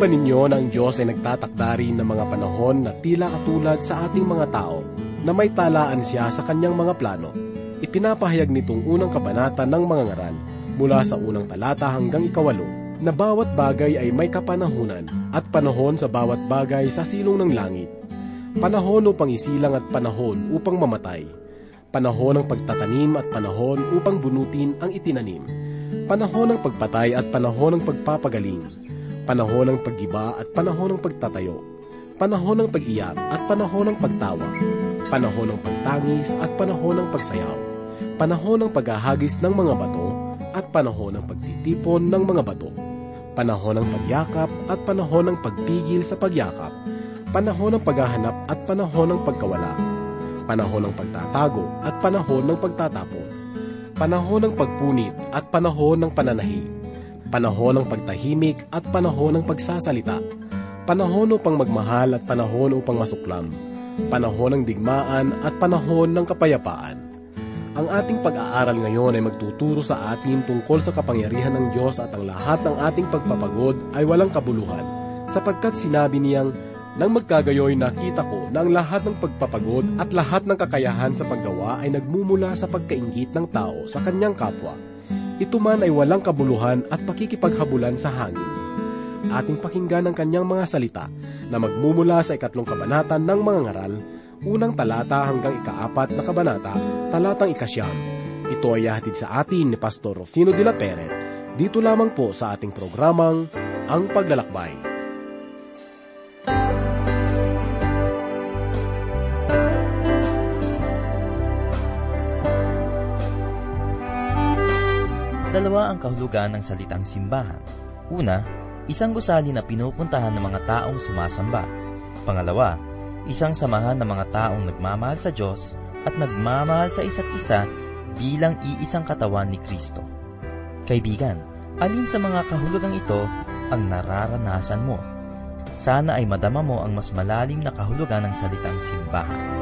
ba ninyo na ang Diyos ay nagtatakda rin ng mga panahon na tila katulad sa ating mga tao na may talaan siya sa kanyang mga plano? Ipinapahayag nitong unang kabanata ng mga ngaral mula sa unang talata hanggang ikawalo na bawat bagay ay may kapanahunan at panahon sa bawat bagay sa silong ng langit. Panahon upang isilang at panahon upang mamatay. Panahon ng pagtatanim at panahon upang bunutin ang itinanim. Panahon ng pagpatay at panahon ng pagpapagaling. Panahon ng paggiba at panahon ng pagtatayo. Panahon ng pag-iyak at panahon ng pagtawa. Panahon ng pagtangis at panahon ng pagsayaw. Panahon ng paghahagis ng mga bato at panahon ng pagtitipon ng mga bato. Panahon ng pagyakap at panahon ng pagpigil sa pagyakap. Panahon ng paghahanap at panahon ng pagkawala. Panahon ng pagtatago at panahon ng pagtatapon. Panahon ng pagpunit at panahon ng pananahi. Panahon ng pagtahimik at panahon ng pagsasalita. Panahon upang magmahal at panahon upang masuklam. Panahon ng digmaan at panahon ng kapayapaan. Ang ating pag-aaral ngayon ay magtuturo sa atin tungkol sa kapangyarihan ng Diyos at ang lahat ng ating pagpapagod ay walang kabuluhan, sapagkat sinabi niyang, Nang magkagayoy nakita ko na ang lahat ng pagpapagod at lahat ng kakayahan sa paggawa ay nagmumula sa pagkaingit ng tao sa kanyang kapwa. Ito man ay walang kabuluhan at pakikipaghabulan sa hangin. Ating pakinggan ang kanyang mga salita na magmumula sa ikatlong kabanata ng mga ngaral unang talata hanggang ikaapat na kabanata, talatang ikasyam. Ito ay hatid sa atin ni Pastor Rufino de la Peret, dito lamang po sa ating programang Ang Paglalakbay. Dalawa ang kahulugan ng salitang simbahan. Una, isang gusali na pinupuntahan ng mga taong sumasamba. Pangalawa, isang samahan ng mga taong nagmamahal sa Diyos at nagmamahal sa isa't isa bilang iisang katawan ni Kristo. Kaibigan, alin sa mga kahulugang ito ang nararanasan mo? Sana ay madama mo ang mas malalim na kahulugan ng salitang simbahan.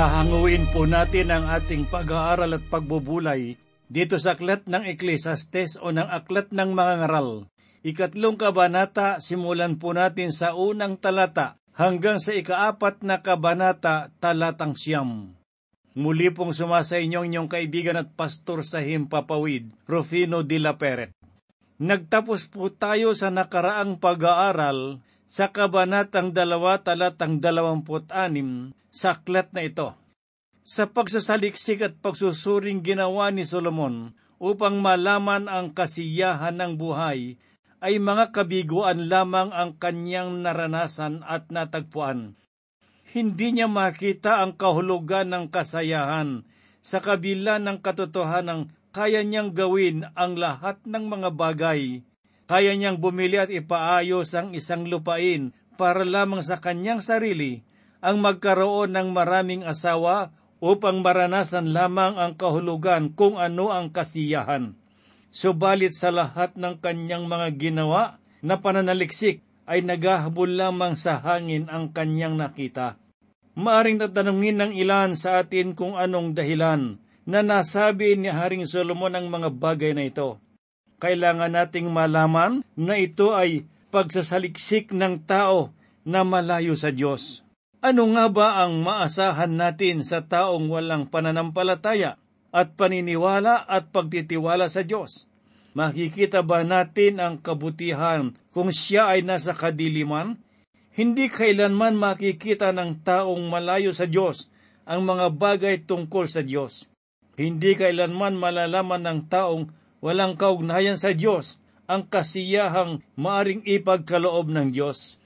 Hahanguin po natin ang ating pag-aaral at pagbubulay dito sa aklat ng Ecclesiastes o ng aklat ng mga ngaral. Ikatlong kabanata, simulan po natin sa unang talata hanggang sa ikaapat na kabanata, talatang siyam. Muli pong sumasa inyong inyong kaibigan at pastor sa Himpapawid, Rufino de la Peret. Nagtapos po tayo sa nakaraang pag-aaral sa kabanatang dalawa talatang dalawamput anim sa aklat na ito. Sa pagsasaliksik at pagsusuring ginawa ni Solomon upang malaman ang kasiyahan ng buhay, ay mga kabiguan lamang ang kanyang naranasan at natagpuan. Hindi niya makita ang kahulugan ng kasayahan sa kabila ng katotohanang kaya niyang gawin ang lahat ng mga bagay. Kaya niyang bumili at ipaayos ang isang lupain para lamang sa kanyang sarili ang magkaroon ng maraming asawa upang maranasan lamang ang kahulugan kung ano ang kasiyahan. Subalit sa lahat ng kanyang mga ginawa na pananaliksik ay naghahabol lamang sa hangin ang kanyang nakita. Maaring tatanungin ng ilan sa atin kung anong dahilan na nasabi ni Haring Solomon ang mga bagay na ito. Kailangan nating malaman na ito ay pagsasaliksik ng tao na malayo sa Diyos. Ano nga ba ang maasahan natin sa taong walang pananampalataya at paniniwala at pagtitiwala sa Diyos? Makikita ba natin ang kabutihan kung siya ay nasa kadiliman? Hindi kailanman makikita ng taong malayo sa Diyos ang mga bagay tungkol sa Diyos. Hindi kailanman malalaman ng taong walang kaugnayan sa Diyos ang kasiyahang maaring ipagkaloob ng Diyos.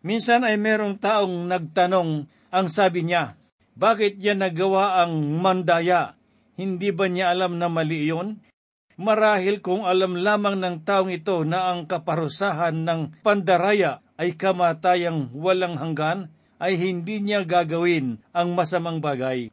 Minsan ay merong taong nagtanong, ang sabi niya, bakit niya nagawa ang mandaya? Hindi ba niya alam na mali iyon? Marahil kung alam lamang ng taong ito na ang kaparusahan ng pandaraya ay kamatayang walang hanggan, ay hindi niya gagawin ang masamang bagay.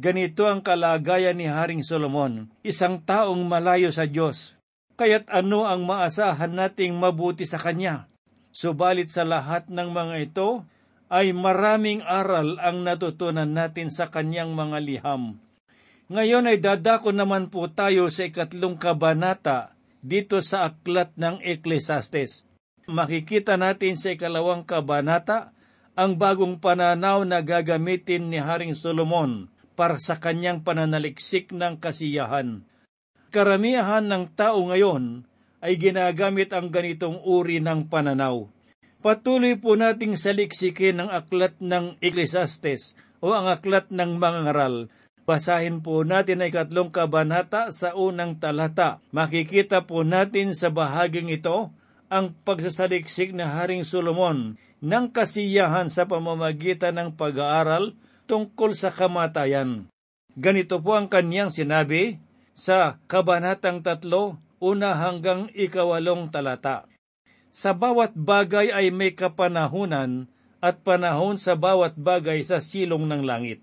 Ganito ang kalagayan ni Haring Solomon, isang taong malayo sa Diyos. Kaya't ano ang maasahan nating mabuti sa Kanya? Subalit sa lahat ng mga ito, ay maraming aral ang natutunan natin sa Kanyang mga liham. Ngayon ay dadako naman po tayo sa ikatlong kabanata dito sa aklat ng Ecclesiastes. Makikita natin sa ikalawang kabanata ang bagong pananaw na gagamitin ni Haring Solomon para sa kanyang pananaliksik ng kasiyahan. Karamihan ng tao ngayon ay ginagamit ang ganitong uri ng pananaw. Patuloy po nating saliksikin ang aklat ng Ecclesiastes o ang aklat ng mga ngaral. Basahin po natin ang ikatlong kabanata sa unang talata. Makikita po natin sa bahaging ito ang pagsasaliksik na Haring Solomon ng kasiyahan sa pamamagitan ng pag-aaral tungkol sa kamatayan. Ganito po ang kanyang sinabi sa Kabanatang Tatlo, una hanggang ikawalong talata. Sa bawat bagay ay may kapanahunan at panahon sa bawat bagay sa silong ng langit.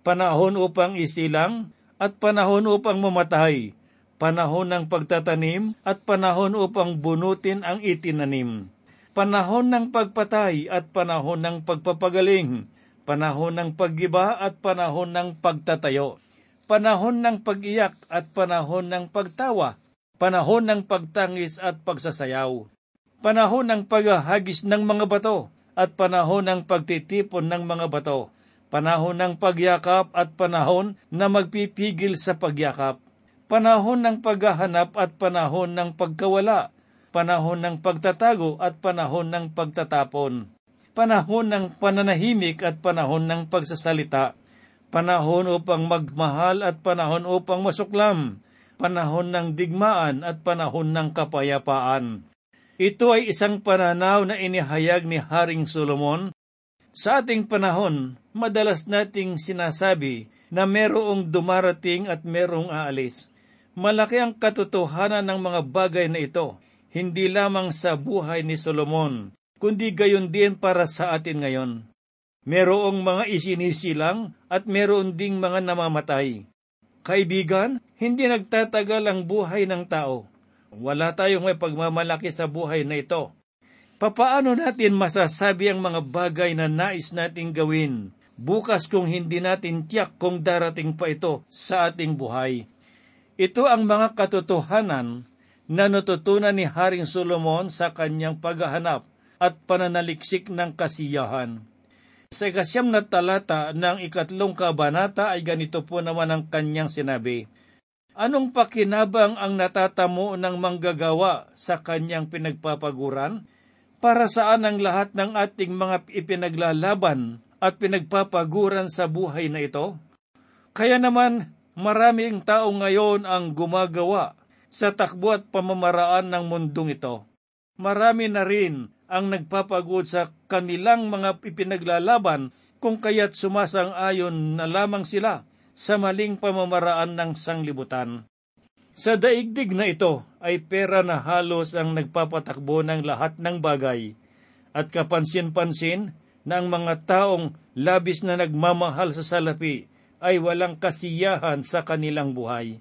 Panahon upang isilang at panahon upang mamatay, panahon ng pagtatanim at panahon upang bunutin ang itinanim, panahon ng pagpatay at panahon ng pagpapagaling, panahon ng paggiba at panahon ng pagtatayo, panahon ng pag-iyak at panahon ng pagtawa, panahon ng pagtangis at pagsasayaw, panahon ng paghahagis ng mga bato at panahon ng pagtitipon ng mga bato, panahon ng pagyakap at panahon na magpipigil sa pagyakap, panahon ng paghahanap at panahon ng pagkawala, panahon ng pagtatago at panahon ng pagtatapon panahon ng pananahimik at panahon ng pagsasalita, panahon upang magmahal at panahon upang masuklam, panahon ng digmaan at panahon ng kapayapaan. Ito ay isang pananaw na inihayag ni Haring Solomon. Sa ating panahon, madalas nating sinasabi na merong dumarating at merong aalis. Malaki ang katotohanan ng mga bagay na ito, hindi lamang sa buhay ni Solomon, kundi gayon din para sa atin ngayon. Merong mga isinisilang at meron ding mga namamatay. Kaibigan, hindi nagtatagal ang buhay ng tao. Wala tayong may pagmamalaki sa buhay na ito. Papaano natin masasabi ang mga bagay na nais nating gawin bukas kung hindi natin tiyak kung darating pa ito sa ating buhay. Ito ang mga katotohanan na natutunan ni Haring Solomon sa kanyang paghahanap at pananaliksik ng kasiyahan. Sa ikasyam na talata ng ikatlong kabanata ay ganito po naman ang kanyang sinabi, Anong pakinabang ang natatamo ng manggagawa sa kanyang pinagpapaguran? Para saan ang lahat ng ating mga ipinaglalaban at pinagpapaguran sa buhay na ito? Kaya naman, maraming tao ngayon ang gumagawa sa takbo at pamamaraan ng mundong ito. Marami na rin ang nagpapagod sa kanilang mga ipinaglalaban kung kaya't sumasang-ayon na lamang sila sa maling pamamaraan ng sanglibutan. Sa daigdig na ito ay pera na halos ang nagpapatakbo ng lahat ng bagay at kapansin-pansin na ang mga taong labis na nagmamahal sa salapi ay walang kasiyahan sa kanilang buhay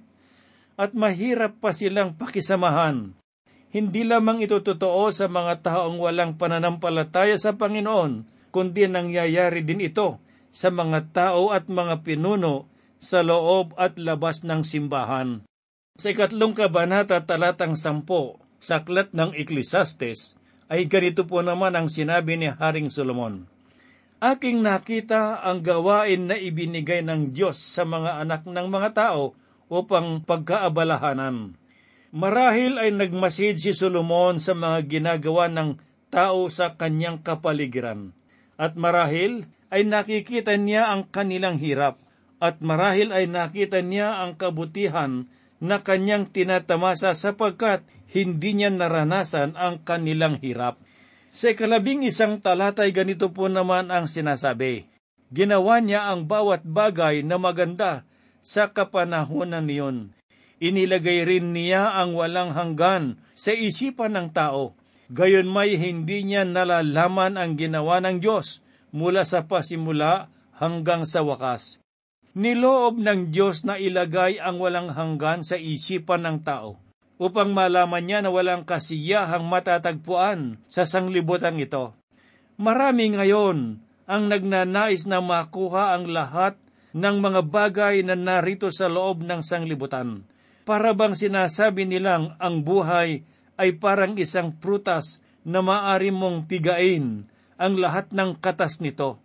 at mahirap pa silang pakisamahan. Hindi lamang ito totoo sa mga taong walang pananampalataya sa Panginoon, kundi nangyayari din ito sa mga tao at mga pinuno sa loob at labas ng simbahan. Sa ikatlong kabanata talatang sampo, sa aklat ng Ecclesiastes, ay ganito po naman ang sinabi ni Haring Solomon. Aking nakita ang gawain na ibinigay ng Diyos sa mga anak ng mga tao upang pagkaabalahanan. Marahil ay nagmasid si Solomon sa mga ginagawa ng tao sa kanyang kapaligiran. At marahil ay nakikita niya ang kanilang hirap. At marahil ay nakita niya ang kabutihan na kanyang tinatamasa sapagkat hindi niya naranasan ang kanilang hirap. Sa ikalabing isang talatay ganito po naman ang sinasabi. Ginawa niya ang bawat bagay na maganda sa kapanahonan niyon. Inilagay rin niya ang walang hanggan sa isipan ng tao. Gayon may hindi niya nalalaman ang ginawa ng Diyos mula sa pasimula hanggang sa wakas. Niloob ng Diyos na ilagay ang walang hanggan sa isipan ng tao upang malaman niya na walang kasiyahang matatagpuan sa sanglibutan ito. Marami ngayon ang nagnanais na makuha ang lahat ng mga bagay na narito sa loob ng sanglibutan. Para bang sinasabi nilang ang buhay ay parang isang prutas na maari mong pigain ang lahat ng katas nito.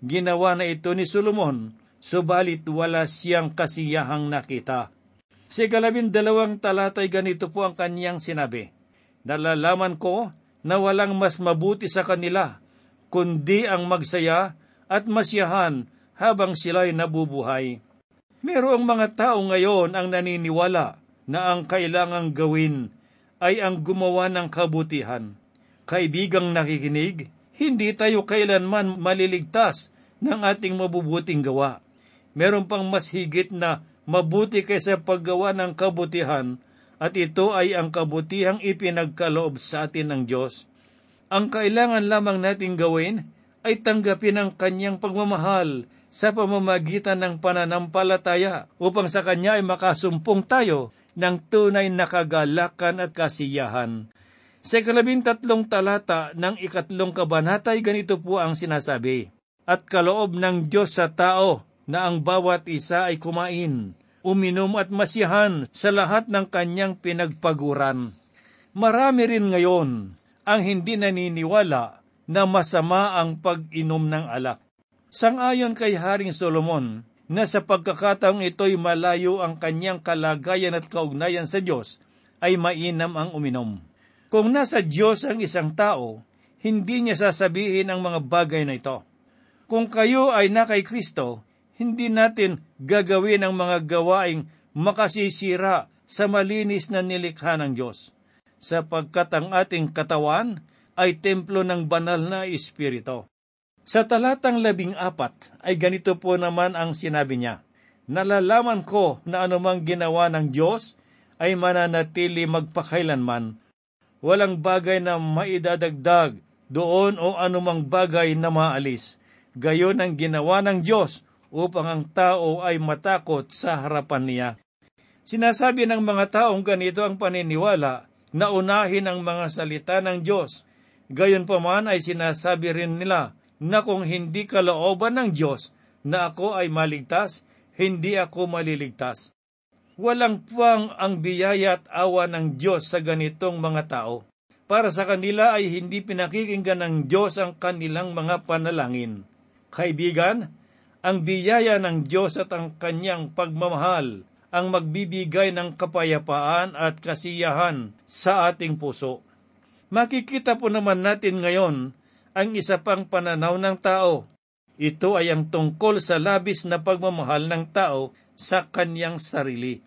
Ginawa na ito ni Solomon, subalit wala siyang kasiyahang nakita. Sa ikalabing dalawang talatay ganito po ang kanyang sinabi, Nalalaman ko na walang mas mabuti sa kanila, kundi ang magsaya at masyahan habang sila'y nabubuhay. Merong mga tao ngayon ang naniniwala na ang kailangang gawin ay ang gumawa ng kabutihan. Kaibigang nakikinig, hindi tayo kailanman maliligtas ng ating mabubuting gawa. Meron pang mas higit na mabuti kaysa paggawa ng kabutihan at ito ay ang kabutihang ipinagkaloob sa atin ng Diyos. Ang kailangan lamang nating gawin ay tanggapin ang kanyang pagmamahal sa pamamagitan ng pananampalataya upang sa Kanya ay makasumpong tayo ng tunay na kagalakan at kasiyahan. Sa ikalabing tatlong talata ng ikatlong kabanata ay ganito po ang sinasabi, At kaloob ng Diyos sa tao na ang bawat isa ay kumain, uminom at masiyahan sa lahat ng kanyang pinagpaguran. Marami rin ngayon ang hindi naniniwala na masama ang pag-inom ng alak. Sangayon kay Haring Solomon na sa pagkakataong ito'y malayo ang kanyang kalagayan at kaugnayan sa Diyos, ay mainam ang uminom. Kung nasa Diyos ang isang tao, hindi niya sasabihin ang mga bagay na ito. Kung kayo ay na kay Kristo, hindi natin gagawin ang mga gawaing makasisira sa malinis na nilikha ng Diyos, sapagkat ang ating katawan ay templo ng banal na Espiritu. Sa talatang labing apat ay ganito po naman ang sinabi niya, Nalalaman ko na anumang ginawa ng Diyos ay mananatili magpakailanman. Walang bagay na maidadagdag doon o anumang bagay na maalis. Gayon ang ginawa ng Diyos upang ang tao ay matakot sa harapan niya. Sinasabi ng mga taong ganito ang paniniwala na unahin ang mga salita ng Diyos. Gayon pa man ay sinasabi rin nila na kung hindi kalooban ng Diyos na ako ay maligtas, hindi ako maliligtas. Walang puwang ang biyaya at awa ng Diyos sa ganitong mga tao. Para sa kanila ay hindi pinakikinggan ng Diyos ang kanilang mga panalangin. Kaibigan, ang biyaya ng Diyos at ang kanyang pagmamahal ang magbibigay ng kapayapaan at kasiyahan sa ating puso. Makikita po naman natin ngayon ang isa pang pananaw ng tao. Ito ay ang tungkol sa labis na pagmamahal ng tao sa kanyang sarili.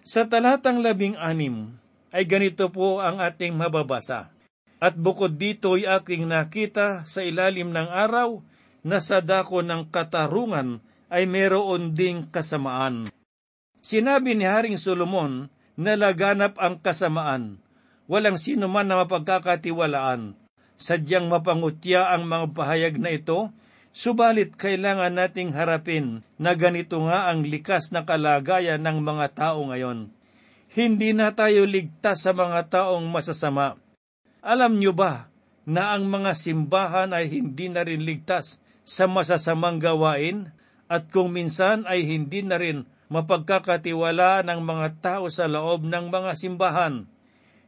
Sa talatang labing anim ay ganito po ang ating mababasa. At bukod dito ay aking nakita sa ilalim ng araw na sa dako ng katarungan ay meron ding kasamaan. Sinabi ni Haring Solomon na laganap ang kasamaan. Walang sino man na mapagkakatiwalaan sadyang mapangutya ang mga pahayag na ito, subalit kailangan nating harapin na ganito nga ang likas na kalagayan ng mga tao ngayon. Hindi na tayo ligtas sa mga taong masasama. Alam nyo ba na ang mga simbahan ay hindi na rin ligtas sa masasamang gawain at kung minsan ay hindi na rin mapagkakatiwala ng mga tao sa loob ng mga simbahan.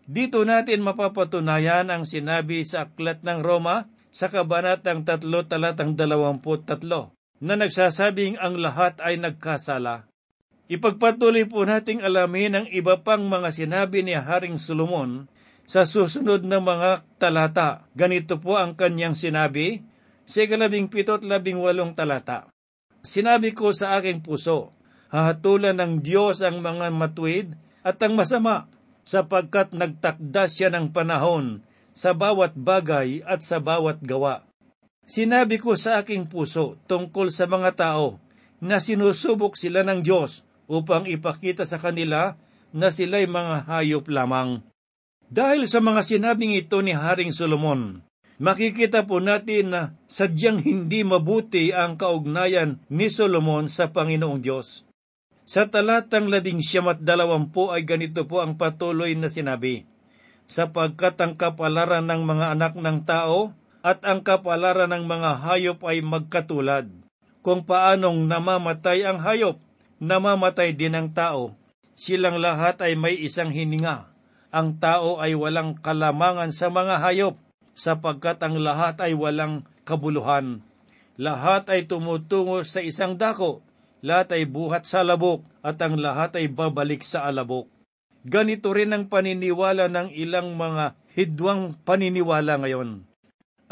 Dito natin mapapatunayan ang sinabi sa Aklat ng Roma sa Kabanatang 3 talatang 23 na nagsasabing ang lahat ay nagkasala. Ipagpatuloy po nating alamin ang iba pang mga sinabi ni Haring Solomon sa susunod na mga talata. Ganito po ang kanyang sinabi sa ikalabing pito at labing walong talata. Sinabi ko sa aking puso, hahatulan ng Diyos ang mga matuwid at ang masama sapagkat nagtakda siya ng panahon sa bawat bagay at sa bawat gawa. Sinabi ko sa aking puso tungkol sa mga tao na sinusubok sila ng Diyos upang ipakita sa kanila na sila'y mga hayop lamang. Dahil sa mga sinabing ito ni Haring Solomon, makikita po natin na sadyang hindi mabuti ang kaugnayan ni Solomon sa Panginoong Diyos. Sa talatang lading siyam at dalawampu ay ganito po ang patuloy na sinabi, sapagkat ang kapalaran ng mga anak ng tao at ang kapalaran ng mga hayop ay magkatulad. Kung paanong namamatay ang hayop, namamatay din ang tao. Silang lahat ay may isang hininga. Ang tao ay walang kalamangan sa mga hayop, sapagkat ang lahat ay walang kabuluhan. Lahat ay tumutungo sa isang dako, lahat ay buhat sa alabok at ang lahat ay babalik sa alabok. Ganito rin ang paniniwala ng ilang mga hidwang paniniwala ngayon.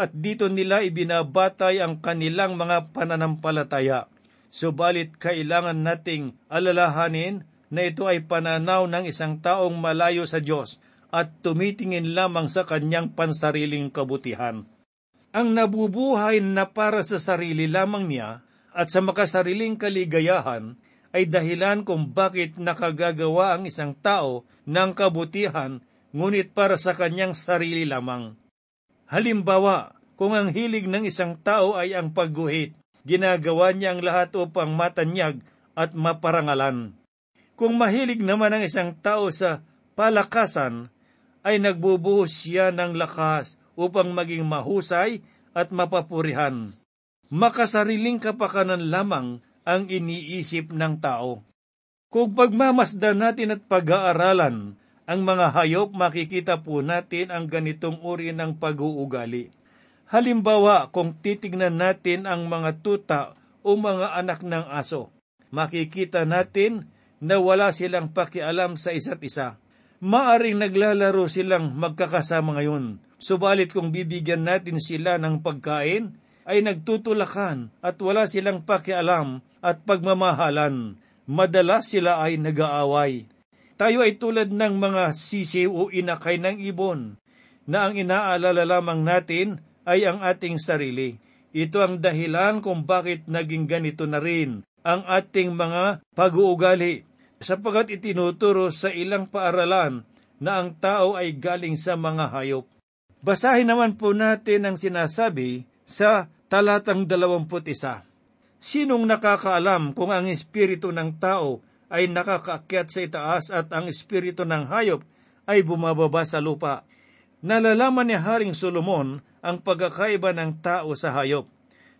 At dito nila ibinabatay ang kanilang mga pananampalataya. Subalit kailangan nating alalahanin na ito ay pananaw ng isang taong malayo sa Diyos at tumitingin lamang sa kanyang pansariling kabutihan. Ang nabubuhay na para sa sarili lamang niya at sa makasariling kaligayahan ay dahilan kung bakit nakagagawa ang isang tao ng kabutihan ngunit para sa kanyang sarili lamang. Halimbawa, kung ang hilig ng isang tao ay ang pagguhit, ginagawa niya ang lahat upang matanyag at maparangalan. Kung mahilig naman ang isang tao sa palakasan, ay nagbubuhos siya ng lakas upang maging mahusay at mapapurihan makasariling kapakanan lamang ang iniisip ng tao. Kung pagmamasdan natin at pag-aaralan ang mga hayop, makikita po natin ang ganitong uri ng pag-uugali. Halimbawa, kung titignan natin ang mga tuta o mga anak ng aso, makikita natin na wala silang pakialam sa isa't isa. Maaring naglalaro silang magkakasama ngayon, subalit kung bibigyan natin sila ng pagkain, ay nagtutulakan at wala silang pakialam at pagmamahalan. Madalas sila ay nag-aaway. Tayo ay tulad ng mga sisiw o inakay ng ibon, na ang inaalala lamang natin ay ang ating sarili. Ito ang dahilan kung bakit naging ganito na rin ang ating mga pag-uugali, sapagat itinuturo sa ilang paaralan na ang tao ay galing sa mga hayop. Basahin naman po natin ang sinasabi sa talatang 21. Sinong nakakaalam kung ang espiritu ng tao ay nakakaakyat sa itaas at ang espiritu ng hayop ay bumababa sa lupa? Nalalaman ni Haring Solomon ang pagkakaiba ng tao sa hayop.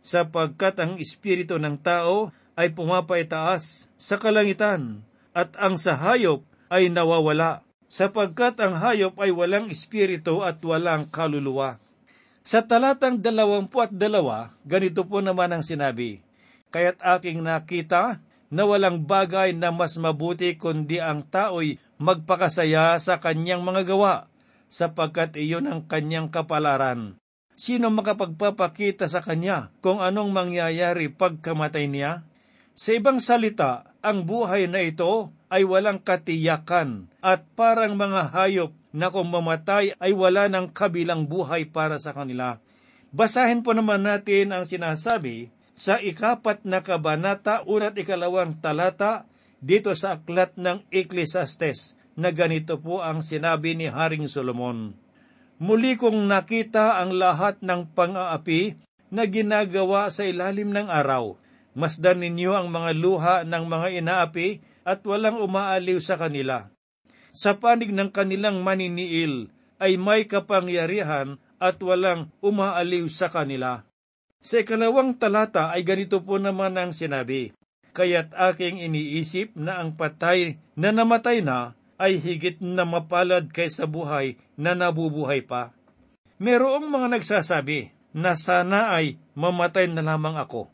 sapagkat ang espiritu ng tao ay pumapaitaas sa kalangitan, at ang sa hayop ay nawawala, sapagkat ang hayop ay walang espiritu at walang kaluluwa. Sa talatang dalawampu at dalawa, ganito po naman ang sinabi, Kaya't aking nakita na walang bagay na mas mabuti kundi ang tao'y magpakasaya sa kanyang mga gawa, sapagkat iyon ang kanyang kapalaran. Sino makapagpapakita sa kanya kung anong mangyayari pagkamatay niya? Sa ibang salita, ang buhay na ito ay walang katiyakan at parang mga hayop na kung mamatay ay wala ng kabilang buhay para sa kanila. Basahin po naman natin ang sinasabi sa ikapat na kabanata, unat ikalawang talata, dito sa aklat ng Ecclesiastes, na ganito po ang sinabi ni Haring Solomon. Muli kong nakita ang lahat ng pang-aapi na ginagawa sa ilalim ng araw. Masdan ninyo ang mga luha ng mga inaapi at walang umaaliw sa kanila. Sa panig ng kanilang maniniil ay may kapangyarihan at walang umaaliw sa kanila. Sa ikalawang talata ay ganito po naman ang sinabi, Kaya't aking iniisip na ang patay na namatay na ay higit na mapalad kaysa buhay na nabubuhay pa. Merong mga nagsasabi na sana ay mamatay na lamang ako.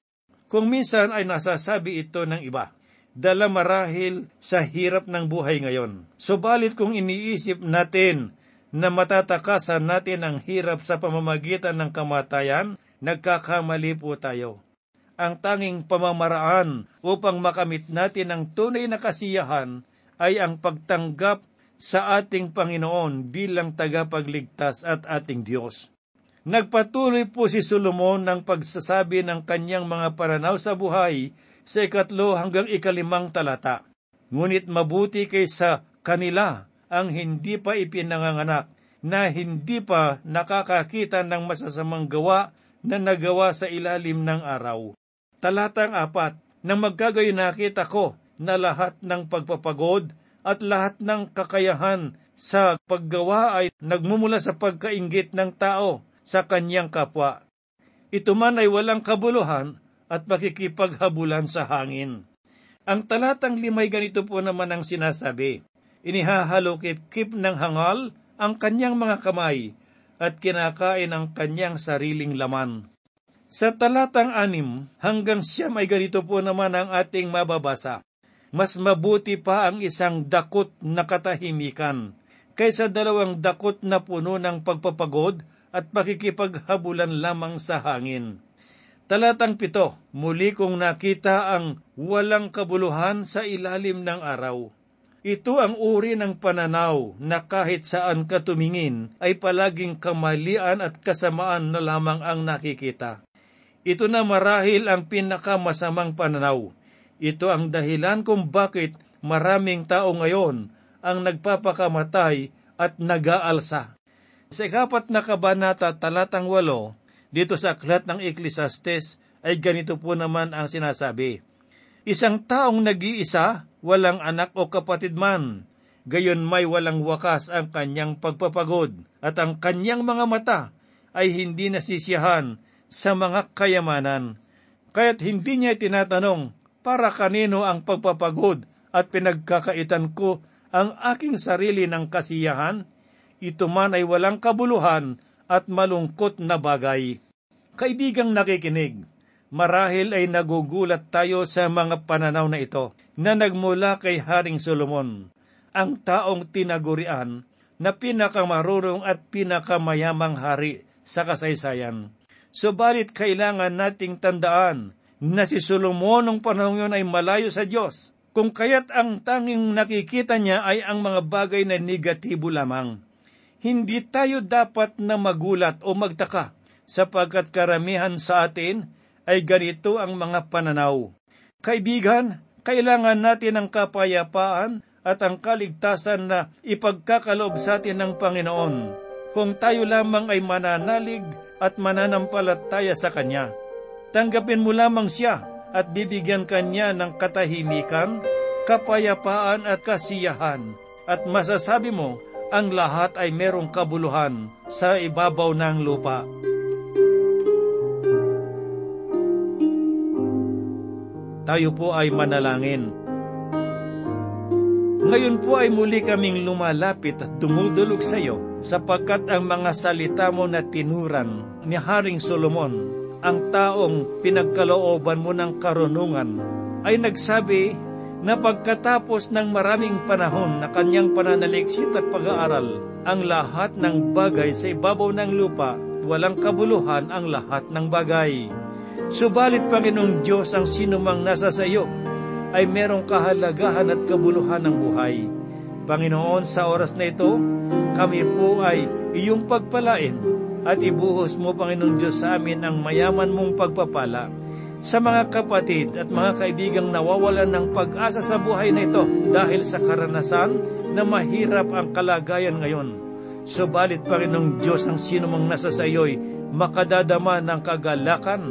Kung minsan ay nasasabi ito ng iba, dala marahil sa hirap ng buhay ngayon. Subalit kung iniisip natin na matatakasan natin ang hirap sa pamamagitan ng kamatayan, nagkakamali po tayo. Ang tanging pamamaraan upang makamit natin ang tunay na kasiyahan ay ang pagtanggap sa ating Panginoon bilang tagapagligtas at ating Diyos. Nagpatuloy po si Solomon ng pagsasabi ng kanyang mga paranaw sa buhay sa ikatlo hanggang ikalimang talata. Ngunit mabuti kaysa kanila ang hindi pa ipinanganganak na hindi pa nakakakita ng masasamang gawa na nagawa sa ilalim ng araw. Talatang apat, nang magkagayon nakita ko na lahat ng pagpapagod at lahat ng kakayahan sa paggawa ay nagmumula sa pagkaingit ng tao sa kanyang kapwa. Ito man ay walang kabuluhan at pakikipaghabulan sa hangin. Ang talatang limay ganito po naman ang sinasabi, Inihahalukip-kip ng hangal ang kanyang mga kamay at kinakain ang kanyang sariling laman. Sa talatang anim hanggang siyam ay ganito po naman ang ating mababasa. Mas mabuti pa ang isang dakot na katahimikan kaysa dalawang dakot na puno ng pagpapagod at pakikipaghabulan lamang sa hangin. Talatang pito, muli kong nakita ang walang kabuluhan sa ilalim ng araw ito ang uri ng pananaw na kahit saan ka tumingin ay palaging kamalian at kasamaan na lamang ang nakikita. Ito na marahil ang pinakamasamang pananaw. Ito ang dahilan kung bakit maraming tao ngayon ang nagpapakamatay at nag-aalsa. Sa ikapat na kabanata talatang walo, dito sa aklat ng Ecclesiastes ay ganito po naman ang sinasabi. Isang taong nag-iisa walang anak o kapatid man. Gayon may walang wakas ang kanyang pagpapagod at ang kanyang mga mata ay hindi nasisiyahan sa mga kayamanan. Kaya't hindi niya tinatanong para kanino ang pagpapagod at pinagkakaitan ko ang aking sarili ng kasiyahan, ito man ay walang kabuluhan at malungkot na bagay. Kaibigang nakikinig, Marahil ay nagugulat tayo sa mga pananaw na ito na nagmula kay Haring Solomon, ang taong tinagurian na pinakamarunong at pinakamayamang hari sa kasaysayan. Subalit kailangan nating tandaan na si Solomon ng panahon yun ay malayo sa Diyos, kung kaya't ang tanging nakikita niya ay ang mga bagay na negatibo lamang. Hindi tayo dapat na magulat o magtaka sapagkat karamihan sa atin ay ganito ang mga pananaw. Kaibigan, kailangan natin ang kapayapaan at ang kaligtasan na ipagkakaloob sa atin ng Panginoon kung tayo lamang ay mananalig at mananampalataya sa Kanya. Tanggapin mo lamang siya at bibigyan Kanya ng katahimikan, kapayapaan at kasiyahan at masasabi mo ang lahat ay merong kabuluhan sa ibabaw ng lupa. Tayo po ay manalangin. Ngayon po ay muli kaming lumalapit at dumudulog sa iyo sapagkat ang mga salita mo na tinuran ni Haring Solomon, ang taong pinagkalooban mo ng karunungan, ay nagsabi na pagkatapos ng maraming panahon na kanyang pananaliksik at pag-aaral, ang lahat ng bagay sa ibabaw ng lupa, walang kabuluhan ang lahat ng bagay. Subalit, Panginoong Diyos, ang sinumang nasa sa iyo ay merong kahalagahan at kabuluhan ng buhay. Panginoon, sa oras na ito, kami po ay iyong pagpalain at ibuhos mo, Panginoong Diyos, sa amin ang mayaman mong pagpapala sa mga kapatid at mga kaibigang nawawalan ng pag-asa sa buhay na ito dahil sa karanasan na mahirap ang kalagayan ngayon. Subalit, Panginoong Diyos, ang sinumang nasa sa iyo'y makadadama ng kagalakan,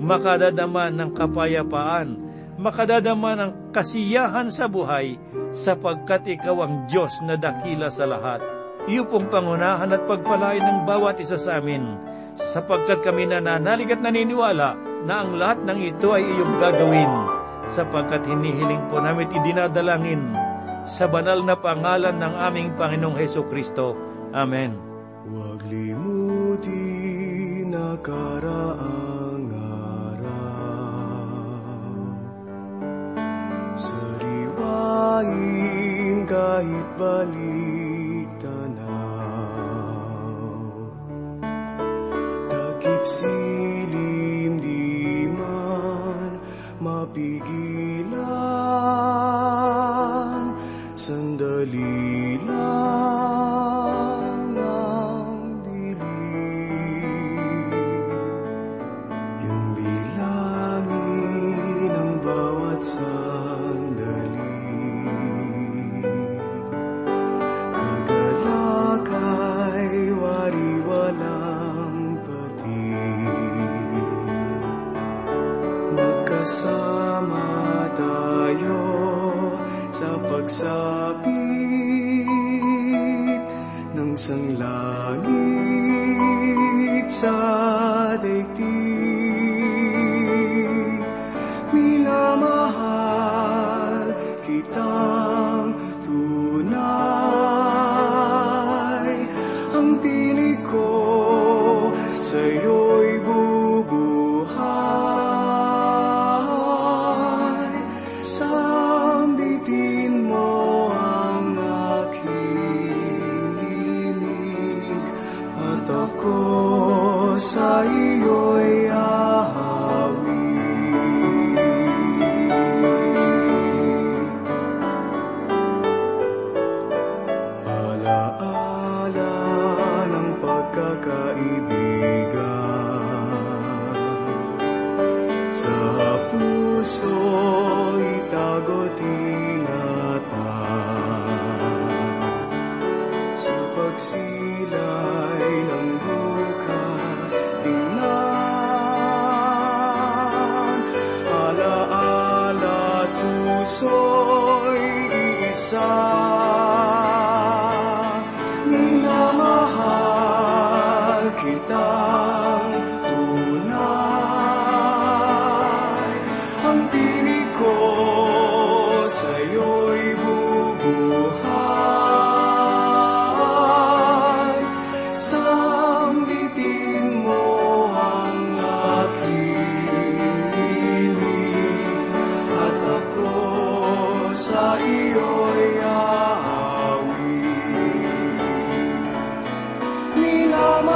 makadadama ng kapayapaan, makadadama ng kasiyahan sa buhay sapagkat ikaw ang Diyos na dakila sa lahat. Iyo pong pangunahan at pagpalain ng bawat isa sa amin sapagkat kami nananalig at naniniwala na ang lahat ng ito ay iyong gagawin sapagkat hinihiling po namin idinadalangin sa banal na pangalan ng aming Panginoong Heso Kristo. Amen. Huwag limutin na karaang araw Sariwain kahit balik tanaw Takip silim mapigilan. Sandali Magkasama tayo sa pagsapit ng sanglangit sa daigdig. Sa puso itago tinatag Sa pagsilay ng bukas tingnan. Alaala at puso'y iisa Rama